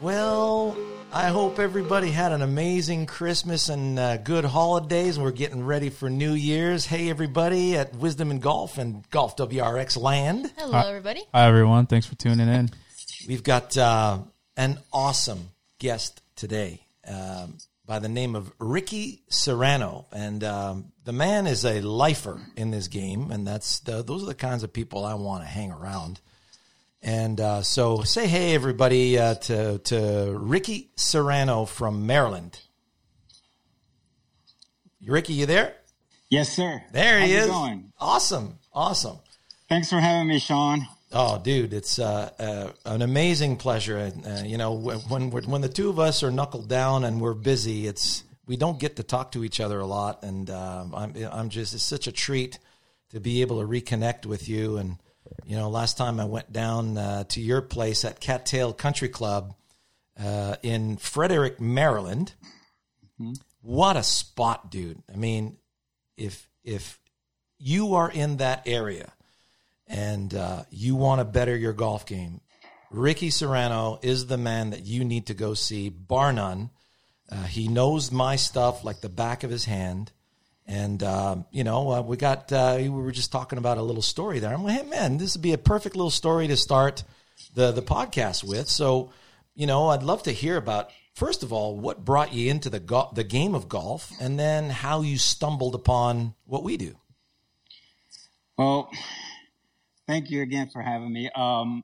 Well, I hope everybody had an amazing Christmas and uh, good holidays. We're getting ready for New Year's. Hey, everybody at Wisdom in Golf and Golf WRX Land. Hello, everybody. Hi, everyone. Thanks for tuning in. We've got uh, an awesome guest today um, by the name of Ricky Serrano. And um, the man is a lifer in this game. And that's the, those are the kinds of people I want to hang around. And uh, so say hey, everybody, uh, to, to Ricky Serrano from Maryland. Ricky, you there? Yes, sir. There he How's is. Going? Awesome. Awesome. Thanks for having me, Sean. Oh, dude, it's uh, uh, an amazing pleasure. And, uh, you know, when when, when the two of us are knuckled down and we're busy, it's we don't get to talk to each other a lot. And uh, I'm I'm just it's such a treat to be able to reconnect with you. And you know, last time I went down uh, to your place at Cattail Country Club uh, in Frederick, Maryland. What a spot, dude! I mean, if if you are in that area and uh, you want to better your golf game, Ricky Serrano is the man that you need to go see, bar none. Uh, he knows my stuff like the back of his hand. And, um, you know, uh, we got, uh, we were just talking about a little story there. I'm like, hey, man, this would be a perfect little story to start the, the podcast with. So, you know, I'd love to hear about, first of all, what brought you into the, go- the game of golf and then how you stumbled upon what we do. Well, thank you again for having me. Um,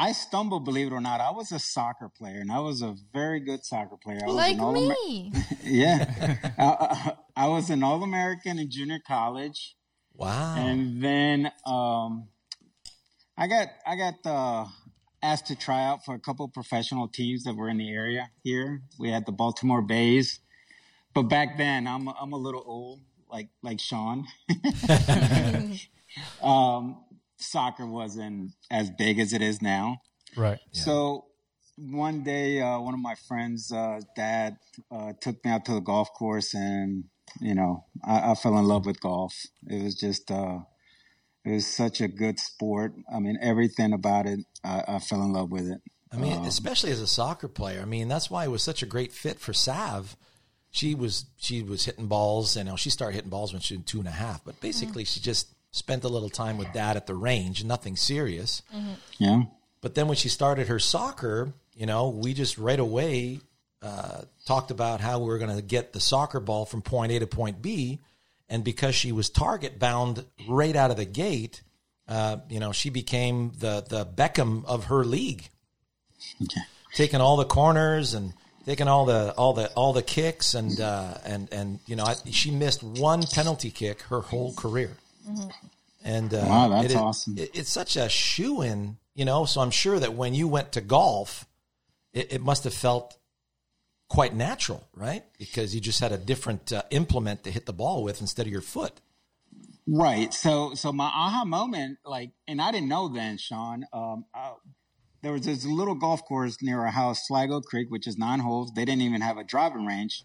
I stumbled, believe it or not. I was a soccer player, and I was a very good soccer player. I Like an All-Amer- me. yeah, I, I, I was an All American in junior college, Wow. and then um, I got I got uh, asked to try out for a couple of professional teams that were in the area here. We had the Baltimore Bays, but back then I'm a, I'm a little old, like like Sean. um, soccer wasn't as big as it is now. Right. So one day, uh, one of my friends' uh, dad uh, took me out to the golf course, and you know, I, I fell in love with golf. It was just, uh, it was such a good sport. I mean, everything about it, I, I fell in love with it. I mean, especially as a soccer player. I mean, that's why it was such a great fit for Sav. She was she was hitting balls. You know, she started hitting balls when she was two and a half. But basically, she just spent a little time with dad at the range, nothing serious. Yeah. But then when she started her soccer, you know, we just right away uh, talked about how we were going to get the soccer ball from point A to point B. And because she was target bound right out of the gate, uh, you know, she became the the Beckham of her league taking all the corners and taking all the all the all the kicks and uh, and and you know I, she missed one penalty kick her whole career. And uh, Wow, that's it awesome. it- it's such a shoe in, you know. So I'm sure that when you went to golf, it, it must have felt quite natural, right? Because you just had a different uh, implement to hit the ball with instead of your foot. Right. So, so my aha moment, like, and I didn't know then, Sean. Um, uh, there was this little golf course near our house, Sligo Creek, which is nine holes. They didn't even have a driving range,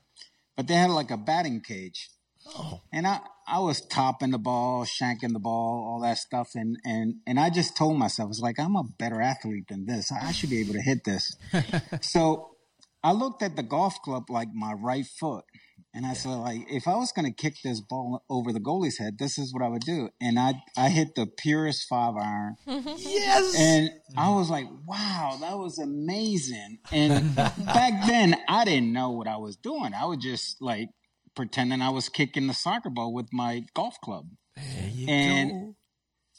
but they had like a batting cage. Oh, And I, I was topping the ball, shanking the ball, all that stuff. And, and, and I just told myself, it's like, I'm a better athlete than this. I should be able to hit this. so I looked at the golf club like my right foot. And I said, like, if I was going to kick this ball over the goalie's head, this is what I would do. And I, I hit the purest five iron. yes. And I was like, wow, that was amazing. And back then, I didn't know what I was doing. I was just like pretending I was kicking the soccer ball with my golf club. and- go.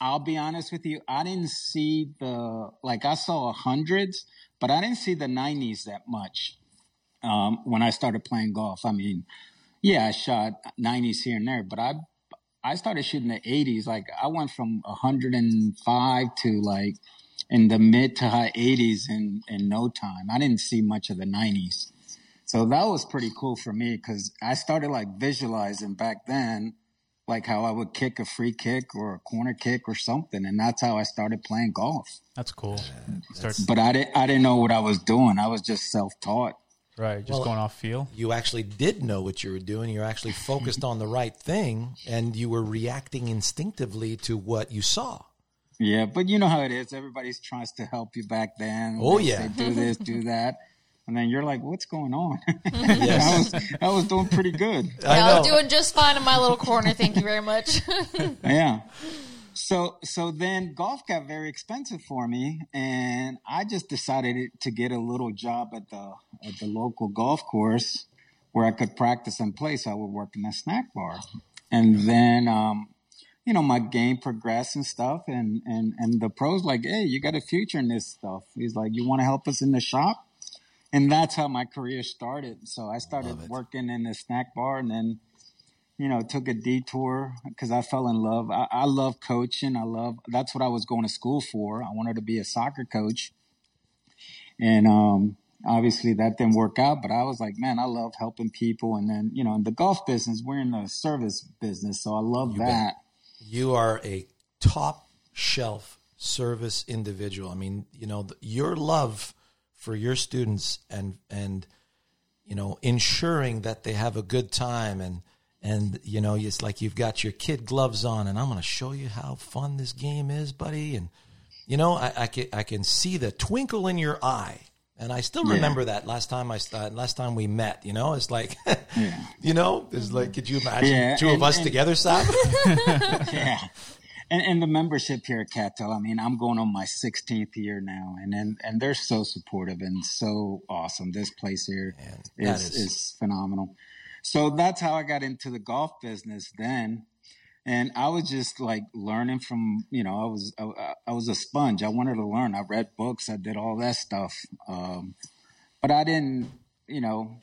I'll be honest with you, I didn't see the, like, I saw hundreds, but I didn't see the 90s that much um, when I started playing golf. I mean, yeah, I shot 90s here and there, but I, I started shooting the 80s. Like, I went from 105 to like in the mid to high 80s in, in no time. I didn't see much of the 90s. So that was pretty cool for me because I started like visualizing back then, like how I would kick a free kick or a corner kick or something. And that's how I started playing golf. That's cool. Start But I didn't, I didn't know what I was doing. I was just self taught. right, just Well, going off feel. you actually did know what you were doing. You're actually focused on the right thing, and you were reacting instinctively to what you saw. Yeah. But you know how it is. Everybody's trying to help you back then. Oh, They yeah. say, do this, do that. And then you're like, what's going on? I was I was doing pretty good. I Yeah, I was doing just fine in my little corner. Thank you very much. yeah. So so then golf got very expensive for me, and I just decided to get a little job at the at the local golf course where I could practice and play. So I would work in a snack bar, and then um, you know my game progressed and stuff, and and and the pros like, hey, you got a future in this stuff. He's like, you want to help us in the shop, and that's how my career started. So I started working in the snack bar, and then you know, took a detour because I fell in love. I, I love coaching. I love that's what I was going to school for. I wanted to be a soccer coach, and um, obviously that didn't work out. But I was like, man, I love helping people. And then you know, in the golf business, we're in the service business, so I love that. You are a top shelf service individual. I mean, you know, your love for your students and and you know, ensuring that they have a good time and and you know, it's like you've got your kid gloves on and I'm going to show you how fun this game is, buddy, and you know, I, I can I can see the twinkle in your eye. And I still remember that last time I uh, last time we met. You know, it's like, you know, it's like, could you imagine Yeah, two of us and- together, Sab? yeah. And, and the membership here at Cattail, I mean, I'm going on my 16th year now, and and, and they're so supportive and so awesome. This place here is, is is- phenomenal. So that's how I got into the golf business then. And I was just like learning from, you know, I was I, I was a sponge. I wanted to learn. I read books. I did all that stuff. Um, but I didn't, you know,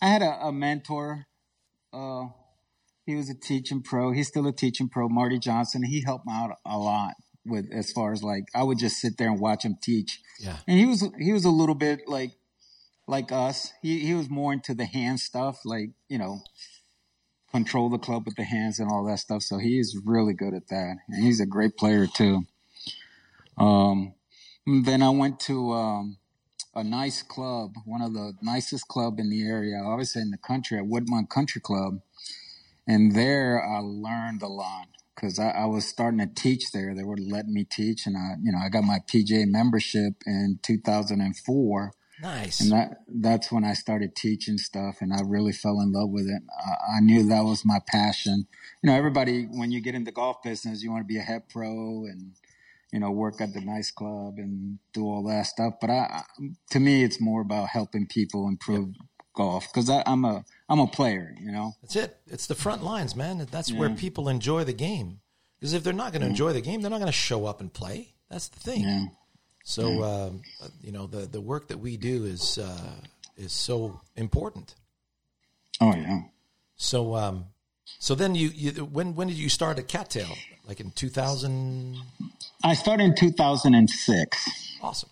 I had a, a mentor. Uh, he was a teaching pro. He's still a teaching pro, Marty Johnson. He helped me out a lot with as far as like I would just sit there and watch him teach. Yeah. And he was he was a little bit like like us. He he was more into the hand stuff, like, you know, control the club with the hands and all that stuff. So he is really good at that. And he's a great player too. Um then I went to um a nice club, one of the nicest club in the area, obviously in the country, at Woodmont Country Club. And there I learned a lot because I, I was starting to teach there. They were letting me teach, and I, you know, I got my PGA membership in 2004, Nice. and that that's when I started teaching stuff, and I really fell in love with it. I, I knew that was my passion. You know, everybody when you get into the golf business, you want to be a head pro and you know work at the nice club and do all that stuff. But I, I to me, it's more about helping people improve golf because I'm a I'm a player. You know. That's it. It's the front lines, man. That's where people enjoy the game. Because if they're not going to enjoy the game, they're not going to show up and play. That's the thing. Yeah. So, um, you know, the the work that we do is uh, is so important. Oh yeah. So, um, so then you, you when when did you start at Cattail? Like in two thousand? I started in 2006. Awesome.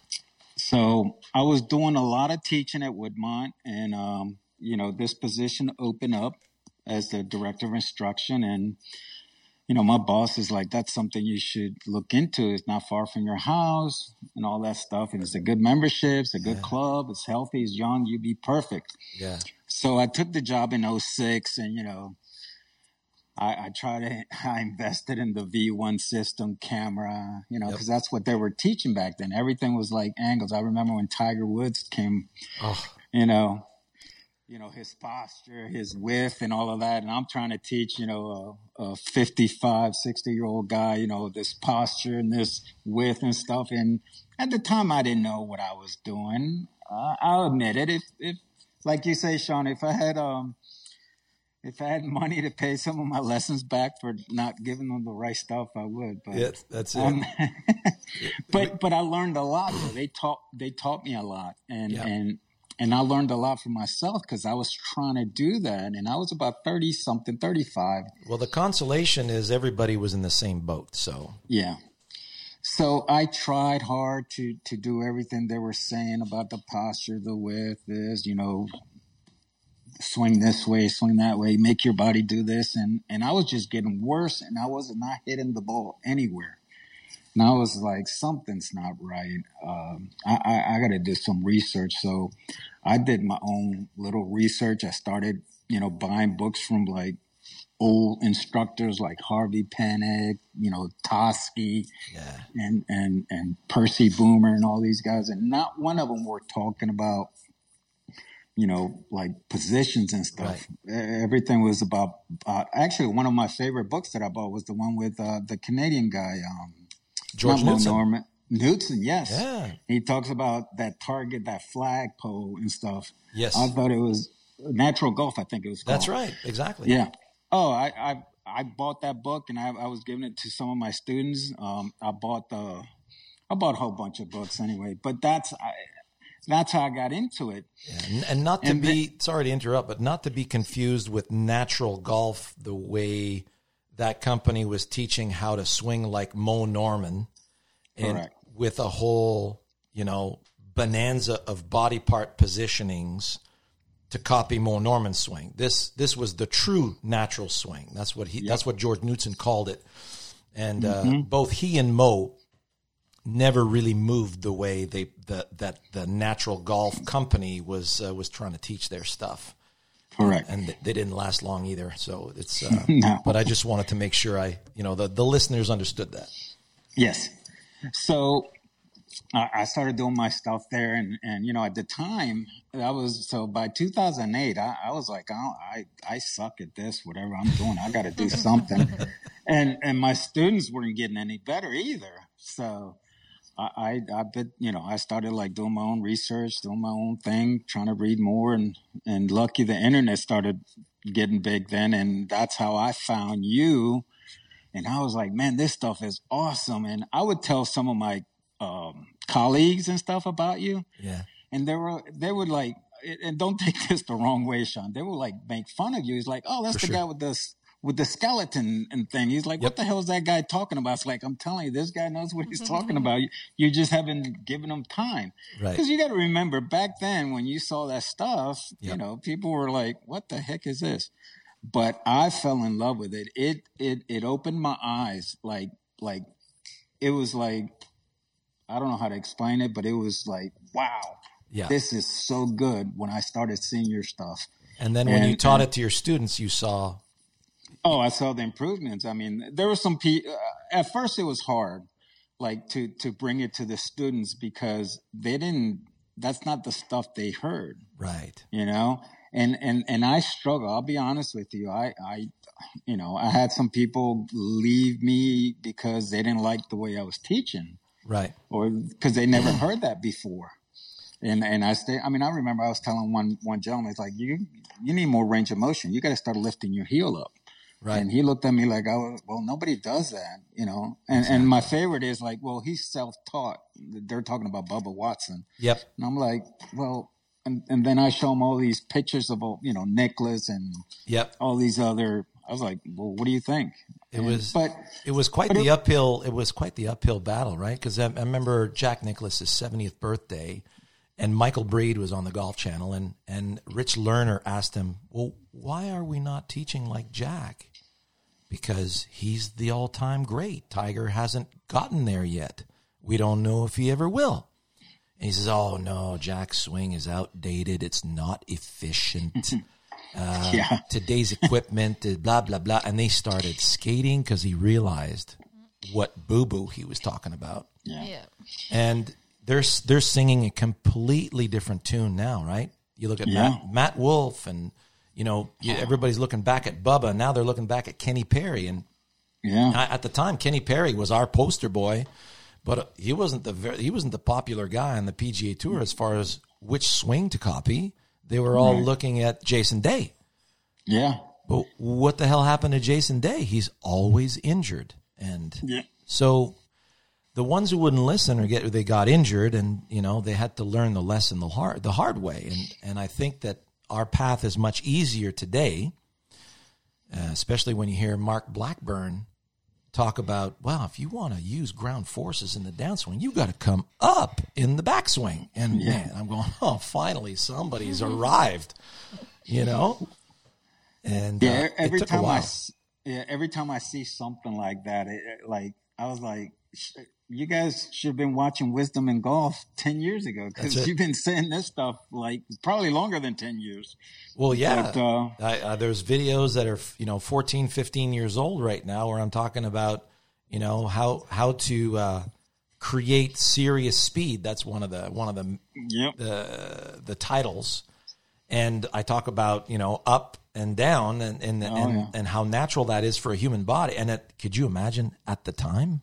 So I was doing a lot of teaching at Woodmont, and um, you know this position opened up as the director of instruction, and you know my boss is like, "That's something you should look into. It's not far from your house, and all that stuff, and it's a good membership, it's a good club, it's healthy, it's young, you'd be perfect." Yeah. So I took the job in 06 and, you know, I, I tried to, I invested in the V1 system camera, you know, Yep. because that's what they were teaching back then. Everything was like angles. I remember when Tiger Woods came, Oh, you know, you know, his posture, his width and all of that. And I'm trying to teach, you know, a, a 55, 60 year old guy, you know, this posture and this width and stuff. And at the time, I didn't know what I was doing. Uh, I'll admit it. If, if, like you say, Sean, if I had, um, if I had money to pay some of my lessons back for not giving them the right stuff, I would. But yeah, that's it. um, but but I learned a lot. Though. They taught they taught me a lot, and Yeah. and and I learned a lot for myself because I was trying to do that, and I was about thirty something, thirty five. well, the consolation is everybody was in the same boat. So, Yeah. So I tried hard to to do everything they were saying about the posture, the width, is you know, swing this way, swing that way, make your body do this, and and I was just getting worse, and I was not hitting the ball anywhere. And I was like, something's not right. Um, I, I, I got to do some research. So I did my own little research. I started, you know, buying books from like old instructors like Harvey Penick, you know, Toski yeah. and, and, and Percy Boomer and all these guys. And not one of them were talking about you know, like positions and stuff. E- Everything was about, uh, actually, one of my favorite books that I bought was the one with uh, the Canadian guy, um, George Norman. Knudson, yes. Yeah. He talks about that target, that flagpole and stuff. Yes. I thought it was natural golf, I think it was called. That's right. Exactly. Yeah. Oh, I, I I bought that book and I, I was giving it to some of my students. Um, I bought the I bought a whole bunch of books anyway, but that's I, that's how I got into it. Yeah, and, and not to And be sorry to interrupt, but not to be confused with natural golf, the way that company was teaching how to swing like Mo Norman, and Correct. with a whole you know bonanza of body part positionings to copy Mo Norman's swing. This this was the true natural swing. That's what he. That's what George Knudson called it, and uh, both he and Mo never really moved the way they the, that the natural golf company was uh, was trying to teach their stuff Correct. and they didn't last long either so it's uh, No. but i just wanted to make sure i you know the, the listeners understood that Yes. So I I started doing my stuff there, and, and you know, at the time, I was so by 2008, I, I was like, oh, I I suck at this. Whatever I'm doing, I got to do something. and and my students weren't getting any better either. So I I, I bit, you know, I started like doing my own research, doing my own thing, trying to read more, and and lucky the internet started getting big then, and that's how I found you and I was like, man, this stuff is awesome. And I would tell some of my um, colleagues and stuff about you, yeah and they were they would like, and don't take this the wrong way, Sean. They would like make fun of you. He's like, oh, that's For the sure. guy with the with the skeleton and thing. He's like, Yep. what the hell is that guy talking about? It's like, I'm telling you, this guy knows what he's talking about. You, you just haven't given him time. right Because you got to remember, back then when you saw that stuff, you know, people were like, "What the heck is this?" But I fell in love with it. It it it opened my eyes. Like like it was like I don't know how to explain it, but it was like, wow, yeah this is so good. When I started seeing your stuff, and then when you taught and- it to your students you saw Oh, I saw the improvements. I mean, there were some pe- uh, at first it was hard like to to bring it to the students because they didn't that's not the stuff they heard, right you know? And and and I struggle. I'll be honest with you. I I you know, I had some people leave me because they didn't like the way I was teaching right or because they never heard that before. And and I stay. I mean, I remember I was telling one one gentleman, it's like you you need more range of motion. You got to start lifting your heel up. Right And he looked at me like, I was, well, nobody does that, you know. And and my favorite is like, well, he's self taught. They're talking about Bubba Watson, yep and I'm like, well, and and then I show him all these pictures of you know Nicklaus and yep all these other. I was like, well, what do you think? It And- was- but It was quite the it- uphill. It was quite the uphill battle, right? Because I, I remember Jack Nicklaus's seventieth birthday, and Michael Breed was on the Golf Channel, and and Rich Lerner asked him, "Well, why are we not teaching like Jack? Because he's the all-time great. Tiger hasn't gotten there yet. We don't know if he ever will." And he says, "Oh no, Jack's swing is outdated. It's not efficient." Uh, yeah, today's equipment, blah blah blah, and they started skating because he realized what boo boo he was talking about, yeah, Yeah. and they're they're singing a completely different tune now, right? You look at Yeah. Matt, Matt Wolff, and you know you, oh. everybody's looking back at Bubba. Now they're looking back at Kenny Perry, and yeah, I- at the time, Kenny Perry was our poster boy, but he wasn't the very, he wasn't the popular guy on the PGA Tour as far as which swing to copy. They were all looking at Jason Day. yeah, But what the hell happened to Jason Day? He's always injured, and yeah. so the ones who wouldn't listen or get they got injured, and you know they had to learn the lesson the hard the hard way. And and I think that our path is much easier today, uh, especially when you hear Mark Blackburn talk about, well, if you want to use ground forces in the downswing, you've got to come up in the backswing. And man, I'm going, oh, finally somebody's arrived, you know. And uh, Yeah, it every time I yeah, every time I see something like that, it, like I was like, you guys should have been watching Wisdom in Golf ten years ago because you've been saying this stuff like probably longer than ten years. Well, yeah. But, uh, I, uh, there's videos that are, you know, 14, 15 years old right now where I'm talking about, you know, how how to uh, create serious speed. That's one of the one of the Yep. the the titles. and I talk about you know up and down and and Oh, and, yeah. and how natural that is for a human body. And it, could you imagine at the time?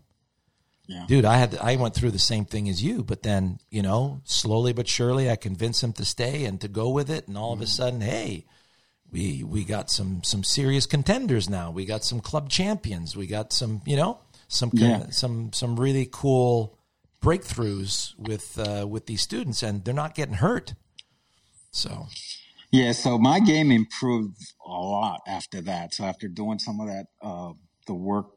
Yeah. dude i had i went through the same thing as you but then you know slowly but surely i convinced him to stay and to go with it and all of a sudden hey we we got some some serious contenders now we got some club champions we got some you know some Yeah. some some really cool breakthroughs with uh, with these students and they're not getting hurt so Yeah, so my game improved a lot after that. So after doing some of that, uh, the work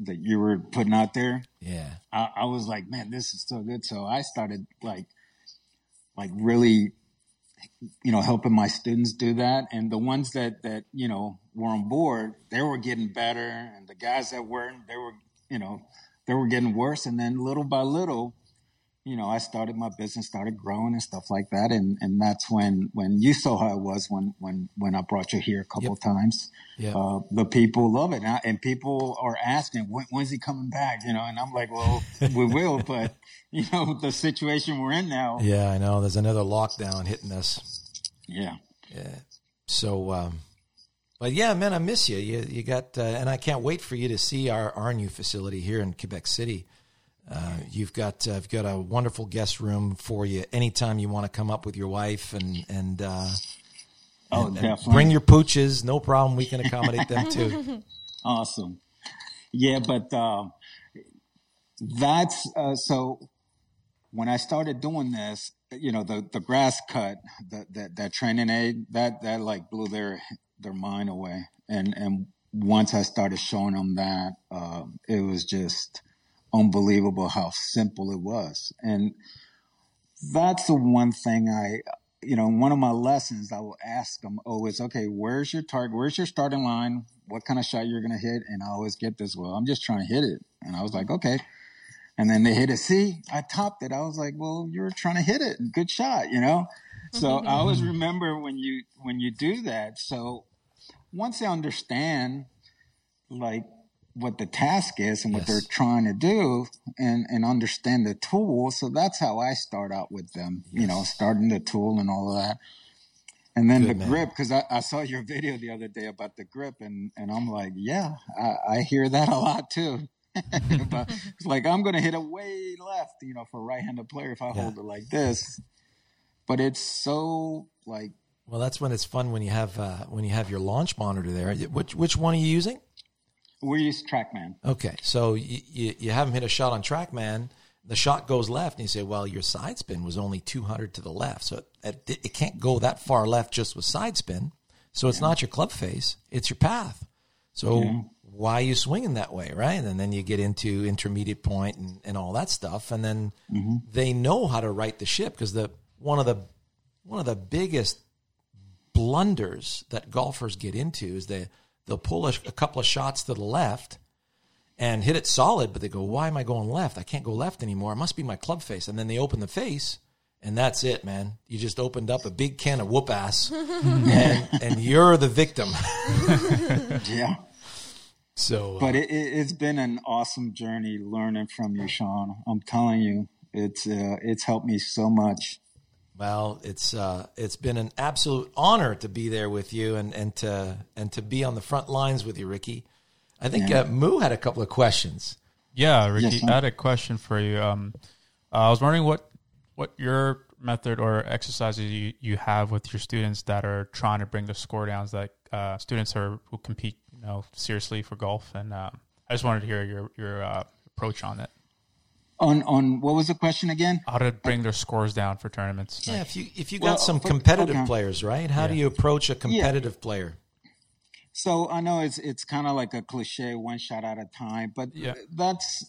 that you were putting out there, yeah I, I was like, man, this is so good. So I started like, like really, you know, helping my students do that. And the ones that, that, you know, were on board, they were getting better. And the guys that weren't, they were, you know, they were getting worse. And then little by little, you know, I started my business, started growing and stuff like that. And, and that's when, when you saw how it was when, when, when I brought you here a couple of times. yeah Uh, the people love it. And, I, and people are asking, when, when's he coming back? You know, and I'm like, well, we will, but you know, the situation we're in now. yeah i know there's another lockdown hitting us Yeah. Yeah. So, um, but yeah, man, I miss you. You, you got, uh, and I can't wait for you to see our, our new facility here in Quebec City. Uh, you've got, uh, you've got a wonderful guest room for you anytime you want to come up with your wife and, and, uh, Oh, and definitely. bring your pooches. No problem. We can accommodate them too. Awesome. Yeah, but um, that's uh, so. When I started doing this, you know, the the grass cut, that that that training aid, that that like blew their their mind away. And and once I started showing them that, uh, it was just unbelievable how simple it was. And that's the one thing I, you know, one of my lessons, I will ask them always, okay, where's your target? Where's your starting line? What kind of shot you're going to hit? And I always get this, well, I'm just trying to hit it. And I was like, okay. And then they hit it. See, I topped it. I was like, well, you were trying to hit it. Good shot, you know? So mm-hmm. I always remember when you, when you do that. So once they understand, like, what the task is and what Yes. they're trying to do and, and understand the tool. So that's how I start out with them, you know, starting the tool and all of that. And then Good the man. grip, because I, I saw your video the other day about the grip, and, and I'm like, yeah, I, I hear that a lot too. but it's like I'm going to hit it way left, you know, for a right-handed player if I Yeah. hold it like this. But it's so like Well, that's when it's fun when you have, uh, when you have your launch monitor there. Which, which one are you using? We use TrackMan. Okay, so you, you, you haven't hit a shot on TrackMan. The shot goes left, and you say, "Well, your side spin was only 200 to the left, so it, it, it can't go that far left just with side spin. So it's not your club face; it's your path. So why are you swinging that way, right? And then you get into intermediate point and, and all that stuff, and then mm-hmm. they know how to right the ship because the one of the one of the biggest blunders that golfers get into is they they'll pull a, a couple of shots to the left and hit it solid, but they go, "Why am I going left? I can't go left anymore. It must be my club face." And then they open the face, and that's it, man. You just opened up a big can of whoop ass, and, and you're the victim. Yeah. So, uh, But it, it, it's been an awesome journey learning from you, Sean. I'm telling you, it's uh, it's helped me so much. Well, it's uh, it's been an absolute honor to be there with you and, and to and to be on the front lines with you, Ricky. I think Yeah. uh, Moo had a couple of questions. Yeah, Ricky, Yes. I had a question for you. Um, I was wondering what what your method or exercises you, you have with your students that are trying to bring the score downs, like uh, students are who compete, you know, seriously for golf. And um, I just wanted to hear your your uh, approach on it. On on what was the question again? How to bring their scores down for tournaments. Yeah, if you if you Well, got some for- competitive okay. players, right? How do you approach a competitive player? So I know it's it's kind of like a cliche, one shot at a time, but Yeah. that's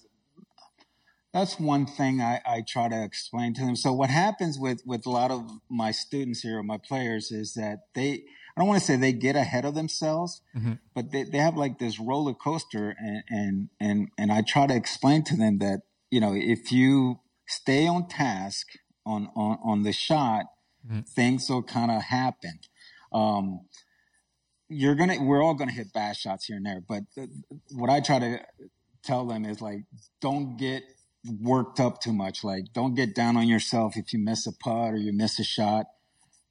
that's one thing I, I try to explain to them. So what happens with with a lot of my students here, or my players, is that they I don't want to say they get ahead of themselves, Mhm. but they, they have like this roller coaster, and and and and I try to explain to them that you know if you stay on task on on on the shot, Mhm. things will kind of happen. Um, you're gonna we're all gonna hit bad shots here and there but th- what i try to tell them is like don't get worked up too much like don't get down on yourself if you miss a putt or you miss a shot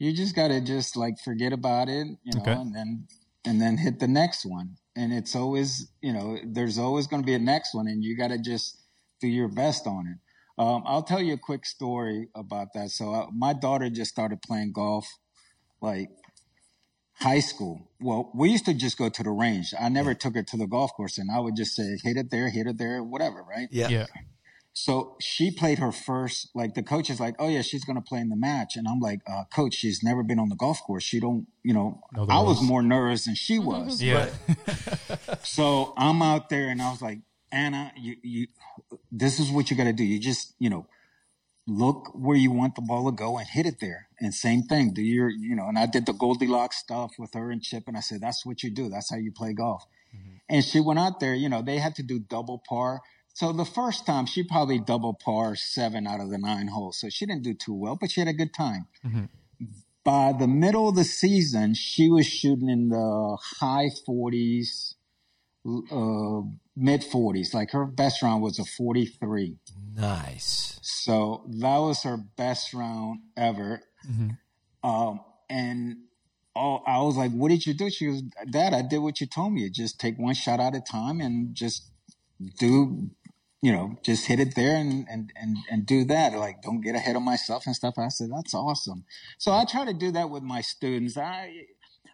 you just got to just like forget about it, you know, Okay. and then and then hit the next one. And it's always, you know, there's always going to be a next one, and you got to just do your best on it. Um, I'll tell you a quick story about that. So uh, my daughter just started playing golf, like high school. Well, we used to just go to the range. I never took her to the golf course, and I would just say, hit it there, hit it there, whatever, right? Yeah. Yeah. So she played her first, like the coach is like, oh yeah, she's going to play in the match. And I'm like, uh, coach, she's never been on the golf course. She don't, you know, Know the I was rules. more nervous than she was. Yeah. So I'm out there and I was like, Anna, you, you, this is what you got to do. You just, you know, look where you want the ball to go and hit it there. And same thing, do your, you know, and I did the Goldilocks stuff with her and Chip. And I said, that's what you do. That's how you play golf. Mm-hmm. And she went out there, you know, they had to do double par. So the first time she probably double par seven out of the nine holes. So she didn't do too well, but she had a good time. Mm-hmm. By the middle of the season, she was shooting in the high 40s, uh, mid 40s. Like her best round was a 43. Nice. So that was her best round ever. Um, and oh, I was like, "What did you do?" She goes, "Dad, I did what you told me. Just take one shot at a time and just do, you know, just hit it there and and and and do that. Like, don't get ahead of myself and stuff." I said, "That's awesome." So I try to do that with my students. I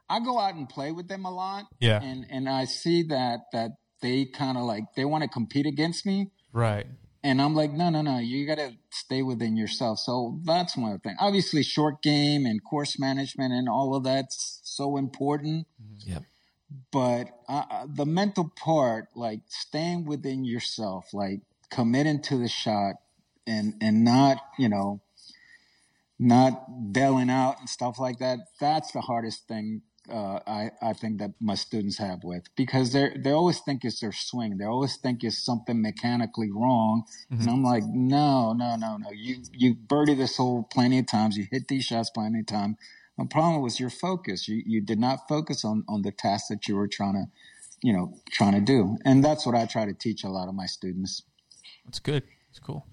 I go out and play with them a lot. Yeah. and and I see that that they kind of like they want to compete against me. Right. And I'm like, no, no, no, you got to stay within yourself. So that's one thing. Obviously, short game and course management and all of that's so important. Yep. But uh, uh, the mental part, like staying within yourself, like committing to the shot and, and not, you know, not bailing out and stuff like that. That's the hardest thing uh, I, I think that my students have with because they they always think it's their swing. They always think it's something mechanically wrong, and I'm like, no, no, no, no. You you birdie this hole plenty of times. You hit these shots plenty of times. The problem was your focus. You you did not focus on on the task that you were trying to, you know, trying to do, and that's what I try to teach a lot of my students. That's good. It's cool.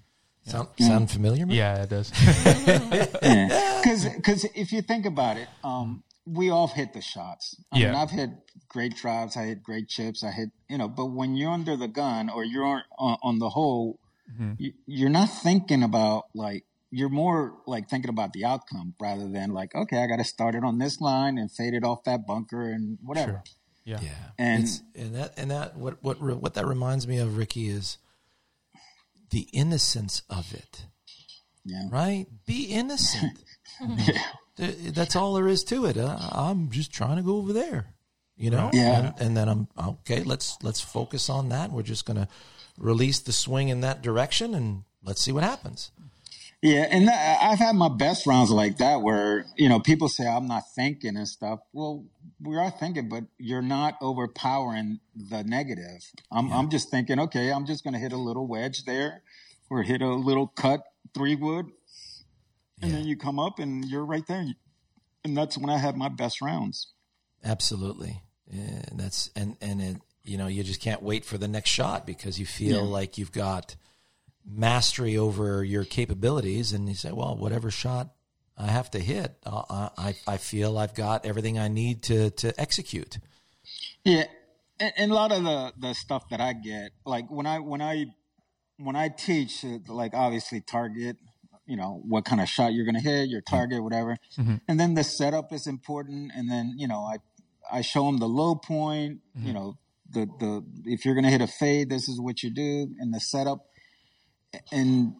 Sound, sound familiar? man? Yeah, it does. Because because if you think about it, um, we all hit the shots. I mean, Yeah. I've hit great drives, I hit great chips, I hit you know. But when you're under the gun or you're on, on the hole, mm-hmm. you, you're not thinking about like you're more like thinking about the outcome rather than like okay, I got to start it on this line and fade it off that bunker and whatever. Sure. Yeah. Yeah, And- It's- and that and that what what what that reminds me of, Ricky, is the innocence of it. Yeah. Right? Be innocent. Th- That's all there is to it. Uh, I'm just trying to go over there, you know. Yeah. And, and then I'm okay. Let's let's focus on that. We're just going to release the swing in that direction, and let's see what happens. Yeah, and I- I've had my best rounds like that where you know people say I'm not thinking and stuff. Well, we are thinking, but you're not overpowering the negative. I'm I'm just thinking, okay, I'm just going to hit a little wedge there, or hit a little cut three wood, and then you come up and you're right there, and that's when I have my best rounds. Absolutely. Yeah, and that's and and it, you know you just can't wait for the next shot because you feel Yeah. like you've got mastery over your capabilities, and you say, well, whatever shot I have to hit, uh, I I feel I've got everything I need to to execute. Yeah, and, and a lot of the the stuff that I get, like when I when I when I teach, uh, like obviously target, you know what kind of shot you're going to hit, your target, whatever, mm-hmm. and then the setup is important, and then you know I I show them the low point, mm-hmm. you know the the if you're going to hit a fade, this is what you do, and the setup, and.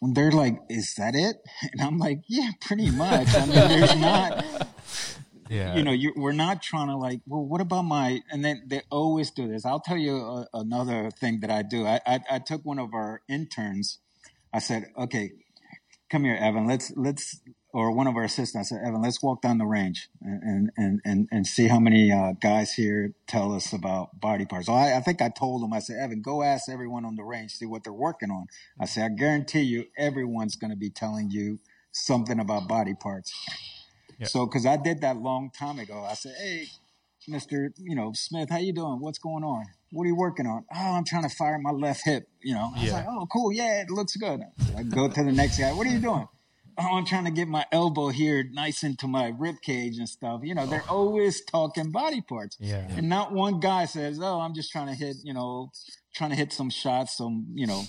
When they're like, "Is that it?" and I'm like, "Yeah, pretty much." I mean, there's not Yeah. you know, you, we're not trying to like, well, what about my, and then they always do this. I'll tell you a, another thing that I do. I, I, I took one of our interns. I said, okay, come here, Evan, let's, let's, or one of our assistants, I said, Evan, let's walk down the range and, and, and, and see how many uh, guys here tell us about body parts. So I, I think I told them, I said, Evan, go ask everyone on the range, see what they're working on. I said, I guarantee you, everyone's going to be telling you something about body parts. So, because I did that long time ago, I said, "Hey, Mister, you know Smith, how you doing? What's going on? What are you working on? Oh, I'm trying to fire my left hip. You know, I was Yeah. like, oh, cool, yeah, it looks good. I go to the next guy. What are you doing? oh, I'm trying to get my elbow here nice into my rib cage and stuff. You know, they're oh. always talking body parts. Yeah. And not one guy says, oh, I'm just trying to hit, you know, trying to hit some shots, some, you know,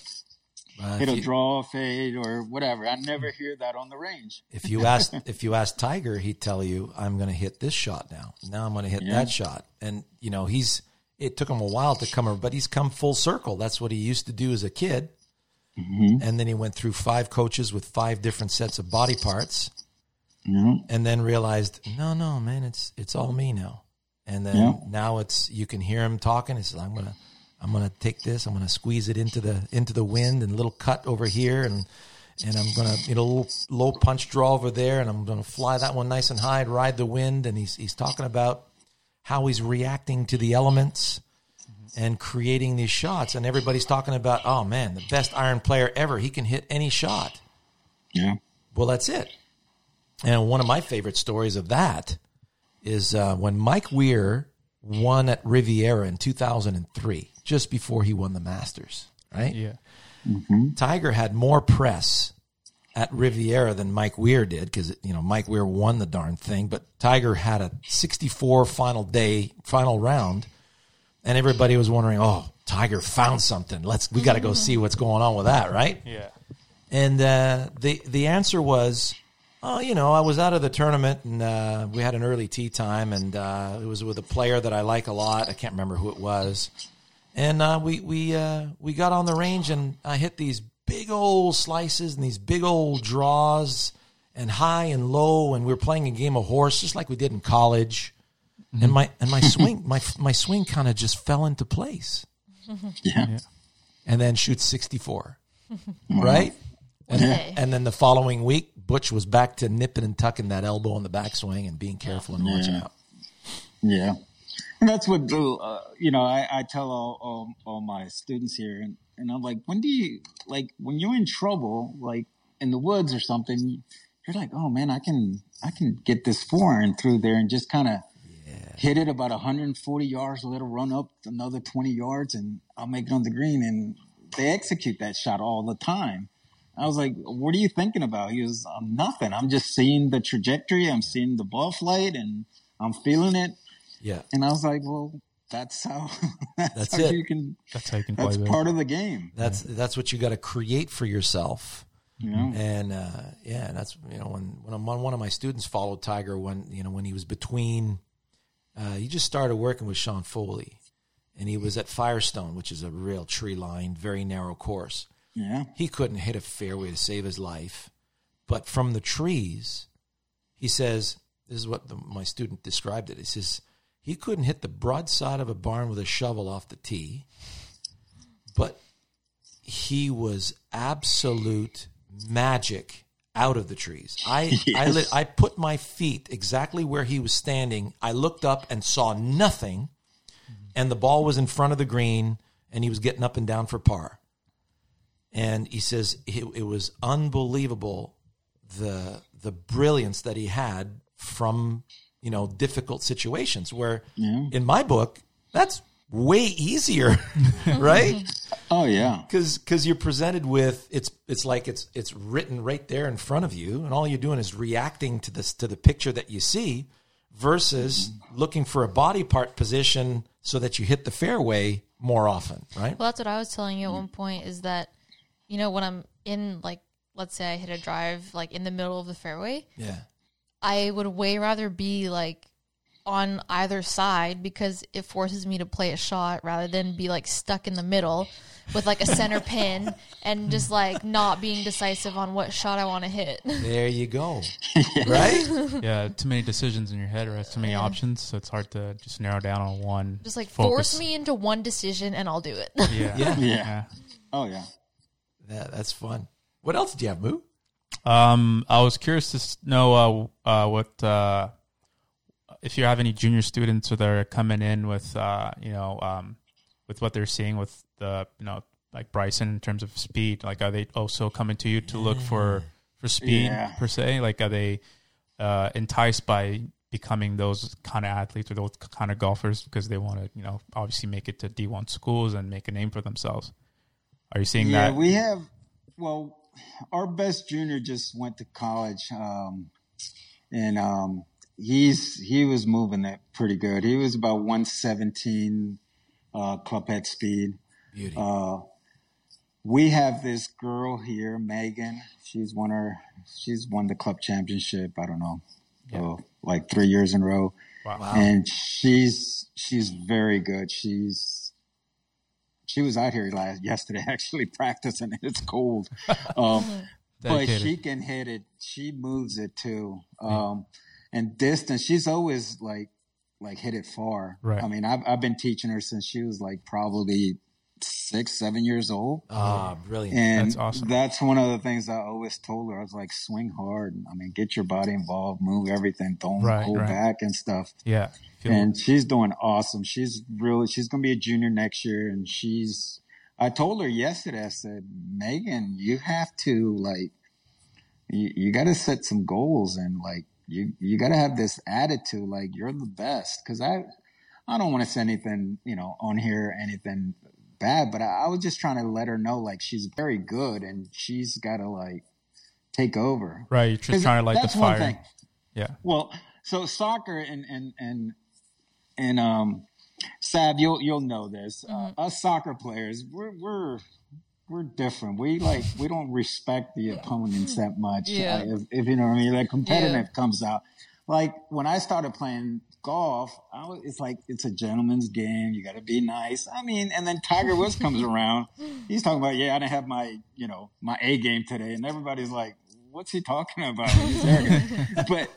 Uh, hit a draw, fade, or whatever. I never hear that on the range. if you ask if you ask Tiger, he'd tell you, "I'm going to hit this shot now. Now I'm going to hit Yeah. that shot." And you know, he's it took him a while to come, but he's come full circle. That's what he used to do as a kid, and then he went through five coaches with five different sets of body parts, Mhm. and then realized, no, no, man, it's it's all me now. And then Yeah. now it's you can hear him talking. He says, "I'm gonna, I'm gonna take this. I'm gonna squeeze it into the into the wind and a little cut over here, and and I'm gonna you know a little low punch draw over there, and I'm gonna fly that one nice and high and ride the wind." And he's he's talking about how he's reacting to the elements and creating these shots. And everybody's talking about, oh man, the best iron player ever. He can hit any shot. Yeah. Well, that's it. And one of my favorite stories of that is uh, when Mike Weir won at Riviera in 2003, just before he won the Masters, right? Yeah. Tiger had more press at Riviera than Mike Weir did because you know Mike Weir won the darn thing, but Tiger had a 64 final day, final round, and everybody was wondering, "Oh, Tiger found something. Let's we got to go see what's going on with that, right?" Yeah. And uh, the the answer was, oh, you know, I was out of the tournament and uh, we had an early tea time, and uh, it was with a player that I like a lot. I can't remember who it was, and uh, we we uh, we got on the range and I hit these big old slices and these big old draws and high and low, and we were playing a game of horse just like we did in college. And my and my swing my my swing kind of just fell into place, Yeah. and then shoot sixty four, right? And, Okay. and then the following week, Butch was back to nipping and tucking that elbow in the backswing and being careful and watching Yeah. out. Yeah. And that's what, uh, you know, I, I tell all, all, all my students here, and, and I'm like, when do you, like, when you're in trouble, like in the woods or something, you're like, oh man, I can, I can get this forehand through there and just kind of hit it about 140 yards, let it run up another 20 yards, and I'll make it on the green. And they execute that shot all the time. I was like, what are you thinking about? He was, um, nothing. I'm just seeing the trajectory. I'm seeing the ball flight and I'm feeling it. Yeah, And I was like, well, that's how, that's, That's how it. you can, That's how you can play that's with. part of the game. that's that's what you got to create for yourself. You know? And uh, yeah, that's you know when when one of my students followed Tiger when you know when he was between, uh, he just started working with Sean Foley, and he was at Firestone, which is a real tree lined, very narrow course. Yeah. He couldn't hit a fairway to save his life, but from the trees, he says this is what the, my student described it. He says he couldn't hit the broadside of a barn with a shovel off the tee, but he was absolute magic out of the trees. I I, lit, I put my feet exactly where he was standing. I looked up and saw nothing, and the ball was in front of the green, and he was getting up and down for par. And he says it, it was unbelievable the the brilliance that he had from you know difficult situations. Where in my book, that's way easier, right? Oh yeah. because because you're presented with it's it's like it's it's written right there in front of you, and all you're doing is reacting to this to the picture that you see, versus mm-hmm. looking for a body part position so that you hit the fairway more often, right? Well, that's what I was telling you at one point is that, you know, when I'm in, like, let's say I hit a drive, like, in the middle of the fairway, Yeah, I would way rather be, like, on either side because it forces me to play a shot rather than be, like, stuck in the middle with, like, a center pin and just, like, not being decisive on what shot I want to hit. there you go, right? yeah, too many decisions in your head, or too many options, so it's hard to just narrow down on one. Just, like, focus. force me into one decision and I'll do it. Yeah, Yeah. Yeah. Oh yeah. That, that's fun. What else do you have, Moo? Um, I was curious to know uh, uh, what uh, if you have any junior students that are coming in with uh, you know um, with what they're seeing with the you know like Bryson in terms of speed. Like, are they also coming to you to look for for speed Yeah. per se? Like, are they uh, enticed by becoming those kind of athletes or those kind of golfers because they want to you know obviously make it to D one schools and make a name for themselves? Are you seeing yeah, that? Yeah, we have. Well, our best junior just went to college, um, and um, he's he was moving it pretty good. He was about 117 uh, club head speed. Beauty. Uh, we have this girl here, Megan. She's won her. She's won the club championship. I don't know, uh, like three years in a row, Wow. and she's she's very good. She's she was out here last yesterday actually practicing. It's cold, um, but she can hit it. She moves it too. Um, and distance, she's always like like hit it far. Right. I mean, I've I've been teaching her since she was like probably six, seven years old. Ah, brilliant. And That's awesome. that's one of the things I always told her. I was like, swing hard. I mean, get your body involved, move everything, don't Right, hold right. back and stuff. yeah. Feel- And she's doing awesome. She's really, she's going to be a junior next year. And she's, I told her yesterday, I said, Megan, you have to like, you, you got to set some goals and like, you, you got to have this attitude like you're the best. Cause I, I don't want to say anything, you know, on here, anything bad, but I, I was just trying to let her know like she's very good and she's got to like take over. right. You're just 'Cause trying to light the that's one fire. thing. Yeah. Well, so soccer and and and and um, Sab, you'll you'll know this. Uh, us soccer players, we're we're we're different. We like we don't respect the opponents that much. Yeah. uh, if, if you know what I mean, like competitive comes out. Like when I started playing golf, I was, it's like it's a gentleman's game. You got to be nice. I mean, and then Tiger Woods comes around. He's talking about, yeah, I didn't have my you know my A game today, and everybody's like, what's he talking about? But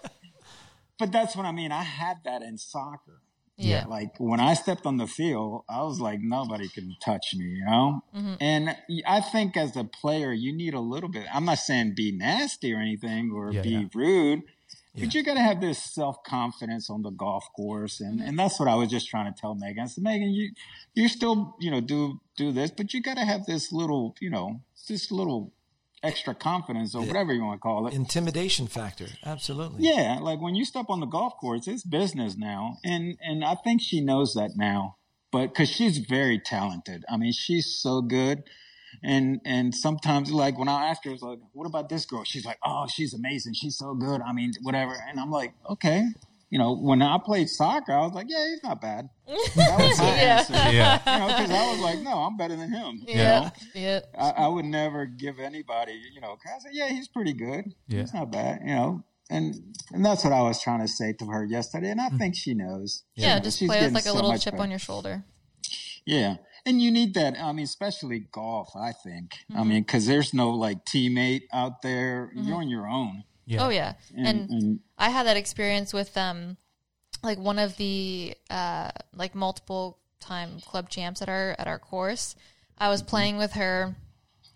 but that's what I mean. I had that in soccer. Yeah. Like when I stepped on the field, I was like, nobody can touch me, you know? Mm-hmm. And I think as a player, you need a little bit. I'm not saying be nasty or anything or Yeah, be yeah. rude, but you got to have this self confidence on the golf course. And, mm-hmm. and that's what I was just trying to tell Megan. I said, Megan, you, you still, you know, do, do this, but you got to have this little, you know, this little extra confidence or whatever you want to call it. Intimidation factor. Absolutely. Yeah, like when you step on the golf course, it's business now, and and I think she knows that now. But because she's very talented, I mean, she's so good, and and sometimes like when I ask her, it's like, "What about this girl?" She's like, "Oh, she's amazing. She's so good. I mean, whatever." And I'm like, "Okay." You know, when I played soccer, I was like, "Yeah, he's not bad." That was my Yeah. answer. Yeah. You know, because I was like, "No, I'm better than him." You know? Yeah. Yeah. I, I would never give anybody, you know, 'cause I said, yeah, he's pretty good. Yeah. He's not bad, you know. And and that's what I was trying to say to her yesterday, and I mm-hmm. think she knows. Yeah, You know, just she's play with getting like a so little chip better. on your shoulder. Yeah, and you need that. I mean, especially golf. I think. Mm-hmm. I mean, because there's no like teammate out there. You're on your own. Yeah. Oh yeah. And, And, and I had that experience with um like one of the uh like multiple time club champs at our at our course. I was playing with her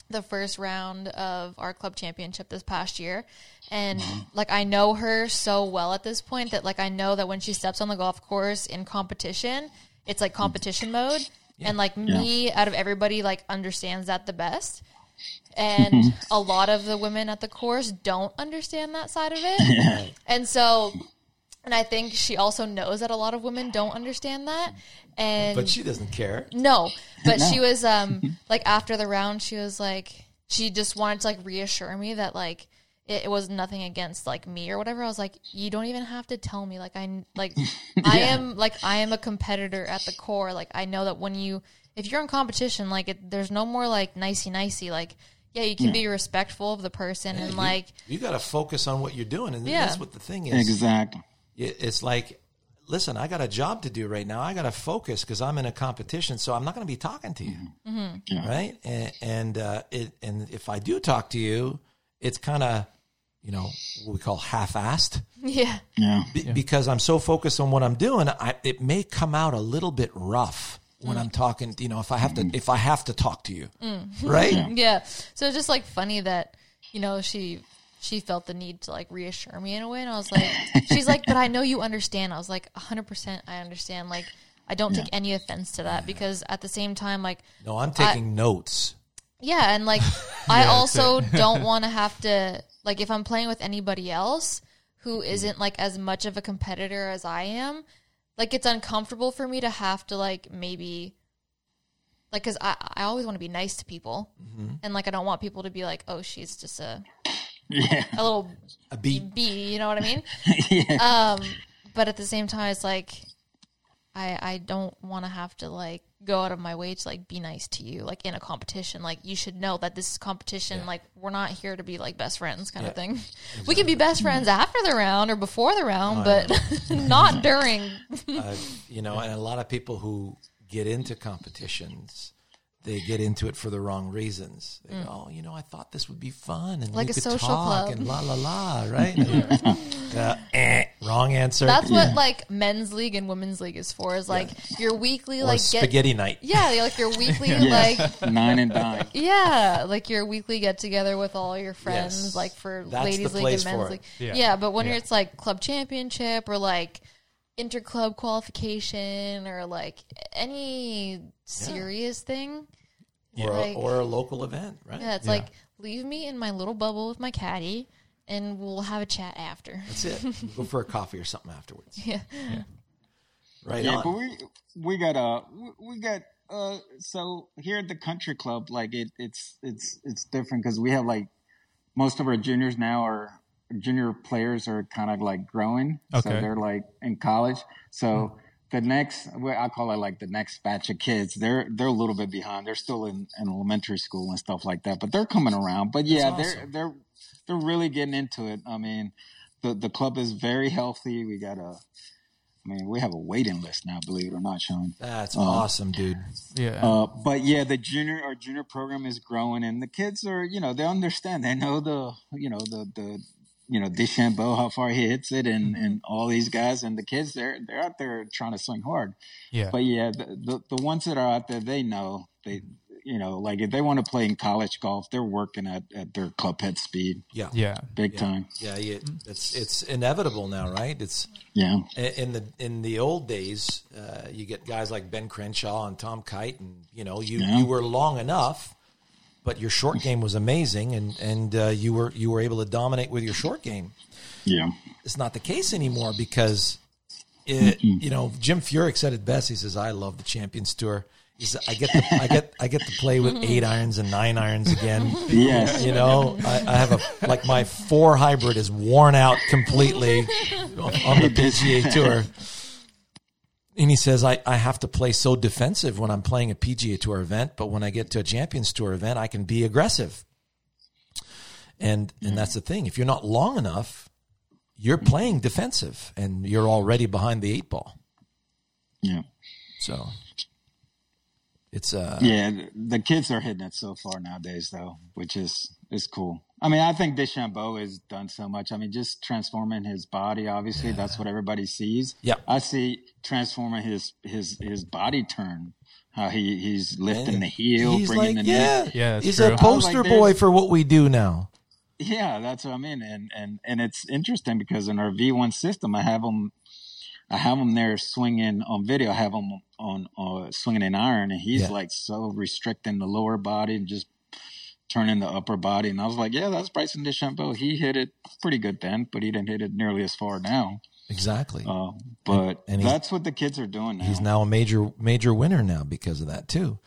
the first round of our club championship this past year and like I know her so well at this point that like I know that when she steps on the golf course in competition, it's like competition mode and like me out of everybody like understands that the best. And a lot of the women at the course don't understand that side of it. And so, and I think she also knows that a lot of women don't understand that. And But she doesn't care. no, but she was um like after the round, she was like she just wanted to like reassure me that like it, it was nothing against like me or whatever. I was like, you don't even have to tell me. Like I like I am like I am a competitor at the core. Like I know that when you if you're in competition, like it, there's no more like nicey nicey. Like yeah, you can be respectful of the person and like You got to focus on what you're doing, and Yeah. that's what the thing is. exactly. It- It's like, listen, I got a job to do right now. I got to focus because I'm in a competition, so I'm not going to be talking to you, Mm-hmm. right? And and uh, it and if I do talk to you, it's kind of, you know, what we call half-assed. yeah. Yeah. Be- because I'm so focused on what I'm doing, I, it may come out a little bit rough when mm. I'm talking. You know, if I have to, mm. if I have to talk to you, mm. right? Yeah. So it's just like funny that, you know, she she felt the need to like reassure me in a way and I was like she's like, But I know you understand. I was like, hundred percent I understand. Like I don't take any offense to that because at the same time, like No, I'm taking notes. yeah, and like I also don't want to have to like if I'm playing with anybody else who isn't like as much of a competitor as I am, like it's uncomfortable for me to have to like maybe like because I I always want to be nice to people, Mm-hmm. and like I don't want people to be like, oh, she's just a Yeah. a little A beat. bee, you know what I mean? yeah. Um, but at the same time, it's like I I don't want to have to like go out of my way to like be nice to you, like in a competition. Like you should know that this is competition. Like we're not here to be like best friends, kind of Yeah. thing. We can be best friends after the round or before the Oh, round, but not during. uh, you know, and a lot of people who get into competitions, they get into it for the wrong reasons. They go, oh, you know, I thought this would be fun and Mm. Like we a could social talk club. and la la la, right? uh, eh, wrong answer. That's what like men's league and women's league is for. Is like your weekly or like get spaghetti night. yeah, like your weekly Yeah. like Nine and dime. Yeah, like your weekly get together with all your friends, Yes. like for That's ladies league and men's league. Yeah. Yeah. but when Yeah. it's like club championship or like interclub qualification or like any serious thing, Or, a, or a local event, right? yeah, it's Yeah. like leave me in my little bubble with my caddy, and we'll have a chat after. That's it. Go for a coffee or something afterwards. yeah, Right Yeah, on. but we we got uh we- we got uh so here at the country club like it it's it's it's different because we have like most of our juniors now are junior players are kind of like growing. So they're like in college. So the next well, I call it like the next batch of kids they're they're a little bit behind. They're still in, in elementary school and stuff like that but they're coming around. But yeah That's they're they're they're really getting into it. I mean the the club is very healthy. We got a I mean, we have a waiting list now, believe it or not, Sean. That's awesome, dude. Yeah. Uh, but yeah, the junior our junior program is growing, and the kids are, you know, they understand. They know the, you know, the the, you know, DeChambeau, how far he hits it, and mm-hmm. and all these guys, and the kids, they're they're out there trying to swing hard. yeah. But yeah, the the, the ones that are out there, they know they. Mm-hmm. You know, like if they want to play in college golf, they're working at, at their club head speed, Yeah. yeah. big Yeah. time. Yeah, you, mm-hmm. it's it's inevitable now, right? It's Yeah, in the in the old days, uh, you get guys like Ben Crenshaw and Tom Kite, and you know you Yeah. you were long enough, but your short game was amazing, and and uh, you were you were able to dominate with your short game. yeah, It's not the case anymore because, it, you know, Jim Furyk said it best. He says, "I love the Champions Tour." He said, "I get to, I get I get to play with eight irons and nine irons again." yes, You know, I, I have a like my four hybrid is worn out completely on the PGA Tour. And he says, I, I have to play so defensive when I'm playing a PGA Tour event, but when I get to a Champions Tour event, I can be aggressive. And and that's the thing. If you're not long enough, you're playing defensive and you're already behind the eight ball. yeah. So it's uh Yeah, the kids are hitting it so far nowadays, though, which is is cool. I mean, I think DeChambeau has done so much. I mean, just transforming his body. Obviously, that's what everybody sees. Yeah. I see transforming his his his body turn. How he he's lifting the heel, he's bringing like, the yeah, knee. Yeah, he's true. a poster like, boy for what we do now. Yeah, that's what I mean, and and and it's interesting because in our V one system, I have him, I have him there swinging on video. I have him on uh, swinging an iron, and he's Yeah. like so restricting the lower body and just turning the upper body. And I was like, yeah, that's Bryson DeChambeau. He hit it pretty good then, but he didn't hit it nearly as far now. Exactly. Uh, but and he's- that's what the kids are doing now. He's now a major major winner now because of that too.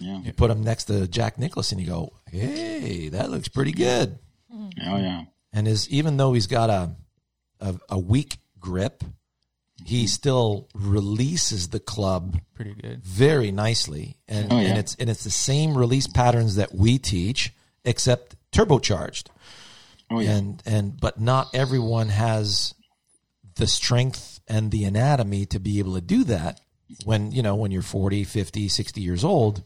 yeah. You put him next to Jack Nicklaus and you go, "Hey, that looks pretty good." Oh yeah. And his even though he's got a a, a weak grip, he still releases the club Pretty good. very nicely, and, Oh, yeah. and it's and it's the same release patterns that we teach, except turbocharged. Oh yeah. And and but not everyone has the strength and the anatomy to be able to do that when you know when you're 40 50 60 years old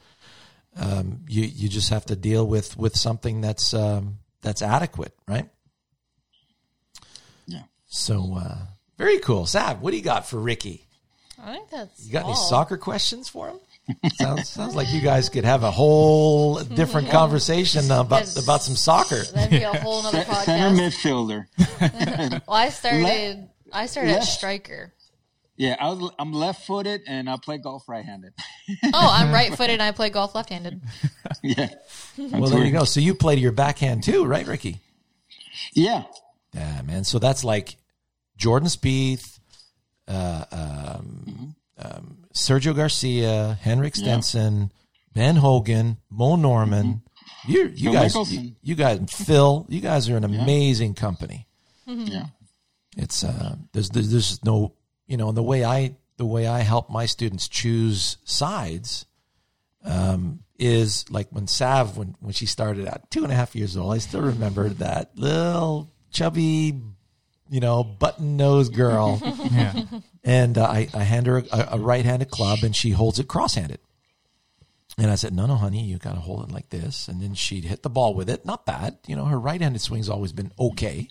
um, you you just have to deal with with something that's um, that's adequate right Yeah. so uh, very cool Sab what do you got for Ricky I think that's you got any soccer questions for him sounds sounds like you guys could have a whole different conversation about Yes. about some soccer That'd be a whole nother C- Center midfielder. Well, I started. I started Left. striker. Yeah, I was, I'm left-footed and I play golf right-handed. Oh, I'm right-footed. and I play golf left-handed. yeah. well there you go so you play to your backhand too right Ricky Yeah. Yeah, man. So that's like Jordan Spieth, uh, um, um, Sergio Garcia, Henrik Stenson, Ben Hogan, Mo Norman. You you Phil guys, Mickelson. you, you guys, Phil. You guys are an amazing company. Yeah. It's uh, there's, there's there's no you know, and the way I the way I help my students choose sides um, is like when Sav when when she started at two and a half years old. I still remember that little chubby, you know, button nose girl, Yeah. and uh, I I hand her a, a right handed club, and she holds it cross handed. And I said, no, no, honey, you got to hold it like this. And then she'd hit the ball with it. Not bad. You know, her right handed swing's always been okay.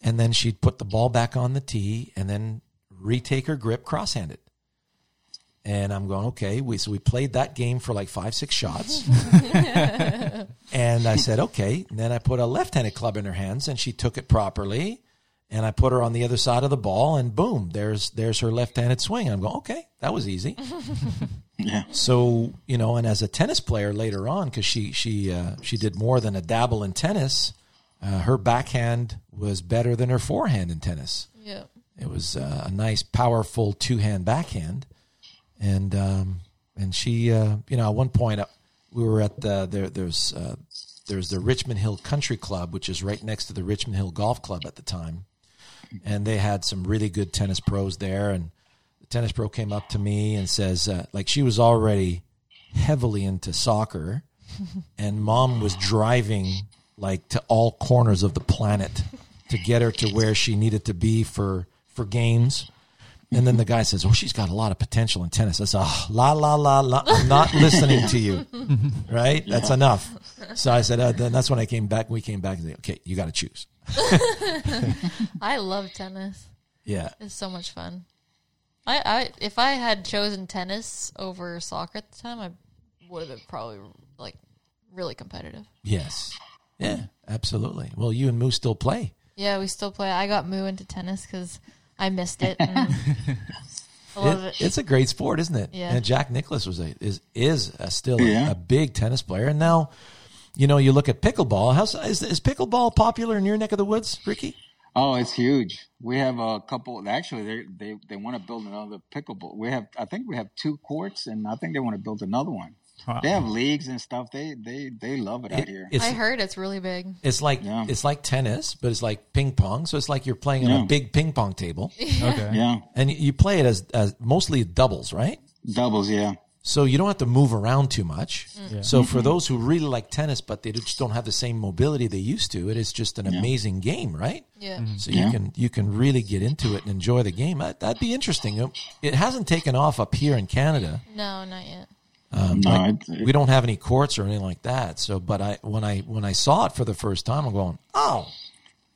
And then she'd put the ball back on the tee and then retake her grip cross handed. And I'm going, okay. We, so we played that game for like five, six shots. and I said, okay. And then I put a left handed club in her hands and she took it properly. And I put her on the other side of the ball and boom, there's there's her left handed swing. I'm going, okay, that was easy. Yeah. So you know, and as a tennis player later on, because she she uh, she did more than a dabble in tennis, uh, her backhand was better than her forehand in tennis. Yeah. It was uh, a nice, powerful two hand backhand, and um, and she uh, you know at one point uh, we were at the there there's uh, there's the Richmond Hill Country Club, which is right next to the Richmond Hill Golf Club at the time, and they had some really good tennis pros there. And the tennis pro came up to me and says uh, like she was already heavily into soccer and mom was driving like to all corners of the planet to get her to where she needed to be for for games. And then the guy says oh she's got a lot of potential in tennis. I said oh, la la la la i'm not listening to you. Right? That's enough so i said uh, then that's when i came back we came back and said okay you got to choose I love tennis. yeah It's so much fun. I, I if I had chosen tennis over soccer at the time, I would have been probably like really competitive. yes yeah absolutely well you and Moo still play Yeah, we still play. I got Moo into tennis because I missed it. I love It- it. It's a great sport, isn't it? Yeah. And Jack Nicklaus was a is is a, still Yeah. a, a big tennis player, and now, you know, you look at pickleball. How's is, is pickleball popular in your neck of the woods, Ricky? Oh, it's huge. We have a couple. Actually, they they they want to build another pickleball. We have, I think we have two courts, and I think they want to build another one. Wow. They have leagues and stuff. They they they love it, out here. It's I heard it's really big. it's like Yeah. it's like tennis, but it's like ping pong. So it's like you're playing on a big ping pong table, Okay. yeah, and you play it as as mostly doubles, right? doubles. Yeah, So you don't have to move around too much. Yeah. So for those who really like tennis, but they just don't have the same mobility they used to, it is just an amazing game, right? Yeah. So you Yeah. can you can really get into it and enjoy the game. That, that'd be interesting. It- It hasn't taken off up here in Canada. No, not yet. Um, No, like, it- we don't have any courts or anything like that. So, but I when I when I saw it for the first time, I'm going, oh,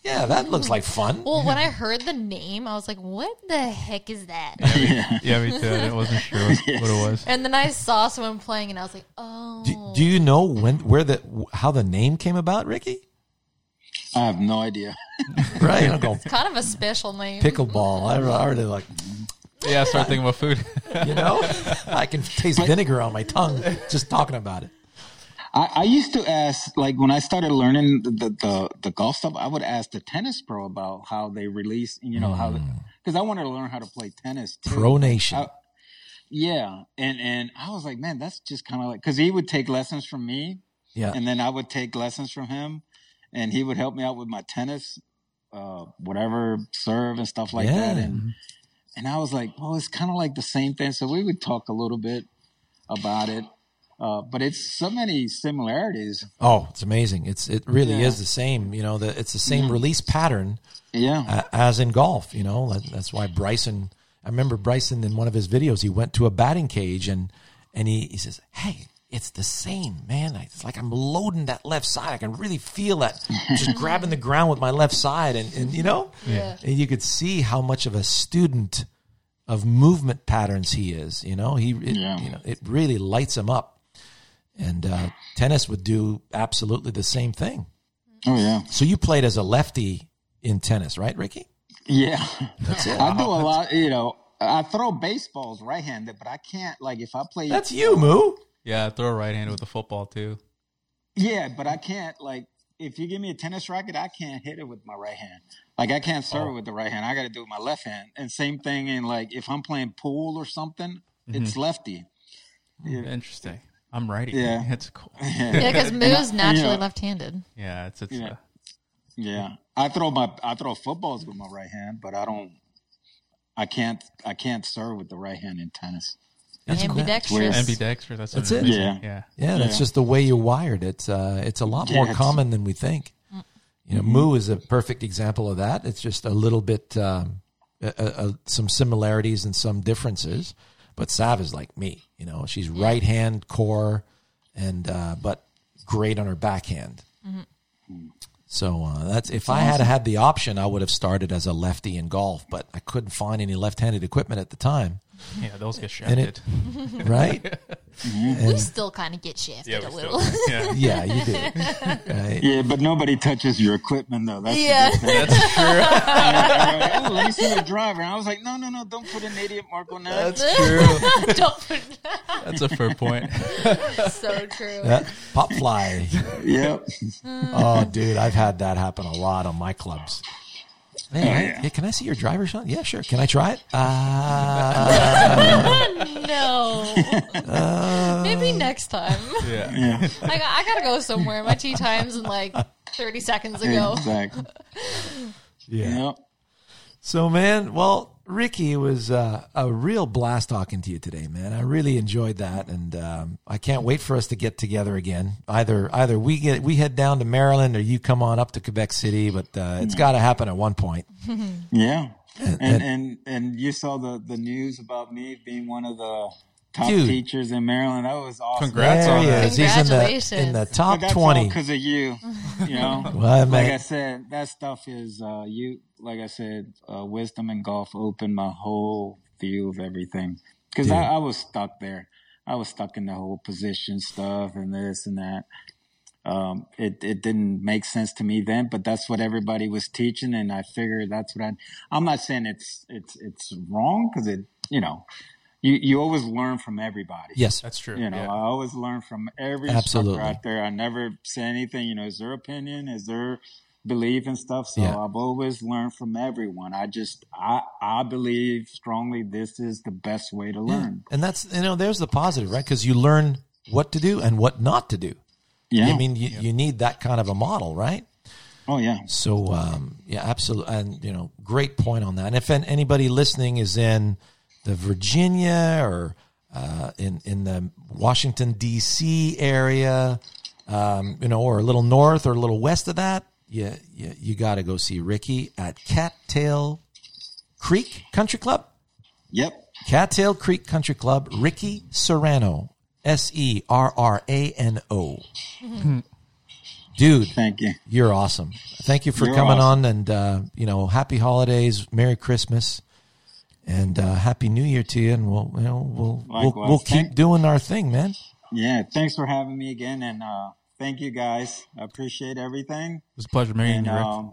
yeah, that looks like fun. Well, when I heard the name, I was like, "What the heck is that?" Yeah, me too. I wasn't sure what, what it was. and then I saw someone playing, and I was like, "Oh." Do, do you know when where the how the name came about, Ricky? I have no idea. Right? I'm going kind of a special name. pickleball. I already like Yeah, I started thinking about food. you know I can taste vinegar on my tongue just talking about it. I, I used to ask, like when I started learning the, the the golf stuff, I would ask the tennis pro about how they release, you know, how because I wanted to learn how to play tennis too. Pronation. I- yeah, and and I was like, man, that's just kind of like because he would take lessons from me, Yeah. and then I would take lessons from him, and he would help me out with my tennis, uh, whatever serve and stuff like that, and and I was like, well, it's kind of like the same thing. So we would talk a little bit about it, uh, but it's so many similarities. Oh, it's amazing. It's it really Yeah. is the same. You know, the, it's the same release pattern Yeah, uh, as in golf. You know, That- that's why Bryson. I remember Bryson in one of his videos. He went to a batting cage and and he, he says, "Hey, it's the same, man. It's like I'm loading that left side. I can really feel that, just grabbing the ground with my left side, and and you know, Yeah. and you could see how much of a student of movement patterns he is. You know, he it, Yeah. you know it really lights him up. And uh, tennis would do absolutely the same thing. oh yeah, So you played as a lefty in tennis, right, Ricky? yeah. That's it. I do a lot. You know, I throw baseballs right-handed, but I can't like if I play. That's you, Moo. Yeah, I throw right handed with the football too. Yeah, but I can't like if you give me a tennis racket, I can't hit it with my right hand. Like I can't serve it with the right hand. I got to do it with my left hand. And same thing in like if I'm playing pool or something, it's lefty. Yeah. Interesting. I'm righty. Yeah. It's cool. Yeah, because And I- Moo's naturally you know, left-handed. Yeah, it's it's. Yeah. Uh, Yeah, I throw my I throw footballs with my right hand, but I don't. I can't I can't serve with the right hand in tennis. That's cool. Ambidextrous. ambidextrous. That's, That's it. Yeah. Yeah. Yeah, that's Yeah. just the way you're wired. It's uh, it's a lot Yeah, more it's- common than we think. You know, Moo is a perfect example of that. It's just a little bit um, uh, uh, some similarities and some differences, but Sav is like me. You know, she's right hand core, and uh, but great on her backhand. So uh, that's if I had had the option, I would have started as a lefty in golf, but I couldn't find any left-handed equipment at the time, Yeah, those get And shafted. it- right? Mm-hmm. We still kind of get shafted yeah, a little. still, yeah. Yeah, you do. Right? Yeah, but nobody touches your equipment though. That's the Yeah. That's true. And they're like, oh, let me see your driver. And I was like, no, no, no, don't put an idiot mark on that. That's true. Don't put That's a fair point. so true. Yeah, pop fly. yep. Oh, dude, I've had that happen a lot on my clubs. Hey, Oh, I- yeah. hey, can I see your driver's Sean? Yeah, sure. Can I try it? Uh, no. Maybe next time. Yeah. Yeah. I, got, I gotta go somewhere. My tee time's in like 30 seconds ago. Exactly. yeah. Yep. So, man, well, Ricky, it was uh, a real blast talking to you today, man. I really enjoyed that, and um, I can't wait for us to get together again. Either either we get we head down to Maryland, or you come on up to Quebec City, but uh, it's got to happen at one point. Yeah. And- And and and you saw the the news about me being one of the top Dude. teachers in Maryland. That was awesome. Congrats there on he that. is. He's in the Congratulations. in the top that's twenty. because of you. You know, Well, like. I said, that stuff is uh, you. Like I said, uh, Wisdom in Golf opened my whole view of everything because. I, I was stuck there. I was stuck in the whole position stuff and this and that. Um, it it didn't make sense to me then, but that's what everybody was teaching, and I figured that's what I. I'm not saying it's it's it's wrong because it you know you you always learn from everybody. Yes, That's true. You know, yeah. I always learn from every Absolutely. out there. I never say anything, you know, is their opinion, is their belief and stuff. So Yeah. I've always learned from everyone. I just I I believe strongly this is the best way to learn. and that's you know there's the positive, right? Because you learn what to do and what not to do. Yeah. I mean, you, you need that kind of a model, right? oh yeah. So um, yeah, absolutely, and you know, great point on that. And if anybody listening is in the Virginia or uh, in in the Washington D.C. area, um, you know, or a little north or a little west of that, you you, you got to go see Ricky at Cattail Creek Country Club. Yep. Cattail Creek Country Club, Ricky Serrano, S E R R A N O. Dude, Thank you. you're awesome. Thank you for You're coming awesome. on, and uh, you know, happy holidays, Merry Christmas, and uh, Happy New Year to you. And we'll, you know, we'll we'll, we'll keep Thank- doing our thing, man. Yeah. Thanks for having me again and uh thank you guys. I appreciate everything. It was a pleasure meeting you, um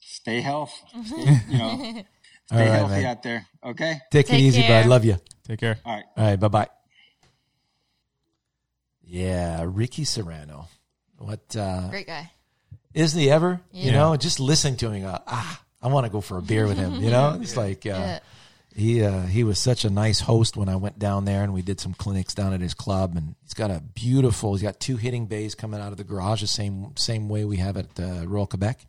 stay healthy. Stay, you know, stay All right, healthy man. out there. Okay? Take, it easy, care. bud. Love you. Take care. All right. All right, bye bye. Yeah, Ricky Serrano. What uh, Great guy. isn't he ever? You know, just listening to him, uh, ah, I want to go for a beer with him. You know, it's like uh, Yeah. He uh, he was such a nice host when I went down there and we did some clinics down at his club. And he's got a beautiful. He's got two hitting bays coming out of the garage, the same same way we have at uh, Royal Quebec.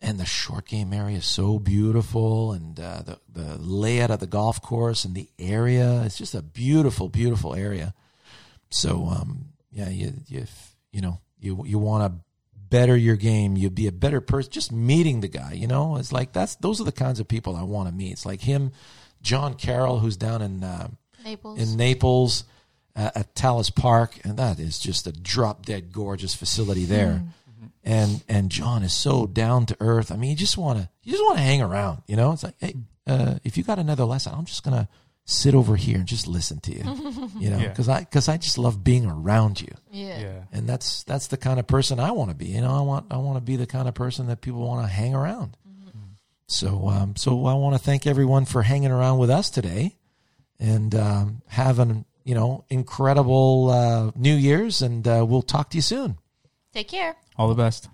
And the short game area is so beautiful, and uh, the the layout of the golf course and the area. It's just a beautiful, beautiful area. So um, yeah, you you you know you you want to better your game. you'd be a better person. Just meeting the guy, you know, it's like that's those are the kinds of people I want to meet. It's like him, John Carroll, who's down in uh, Naples. in Naples uh, at Talis Park, and that is just a drop dead gorgeous facility there. And and John is so down to earth. I mean, you just want to you just want to hang around. You know, it's like, hey, uh, if you got another lesson, I'm just gonna sit over here and just listen to you. You know, Yeah. because I because I just love being around you yeah. Yeah. and that's that's the kind of person I want to be. You know, I want I want to be the kind of person that people want to hang around. So um, so I want to thank everyone for hanging around with us today, and um, having you know incredible uh, New Year's, and uh, we'll talk to you soon. Take care. All the best.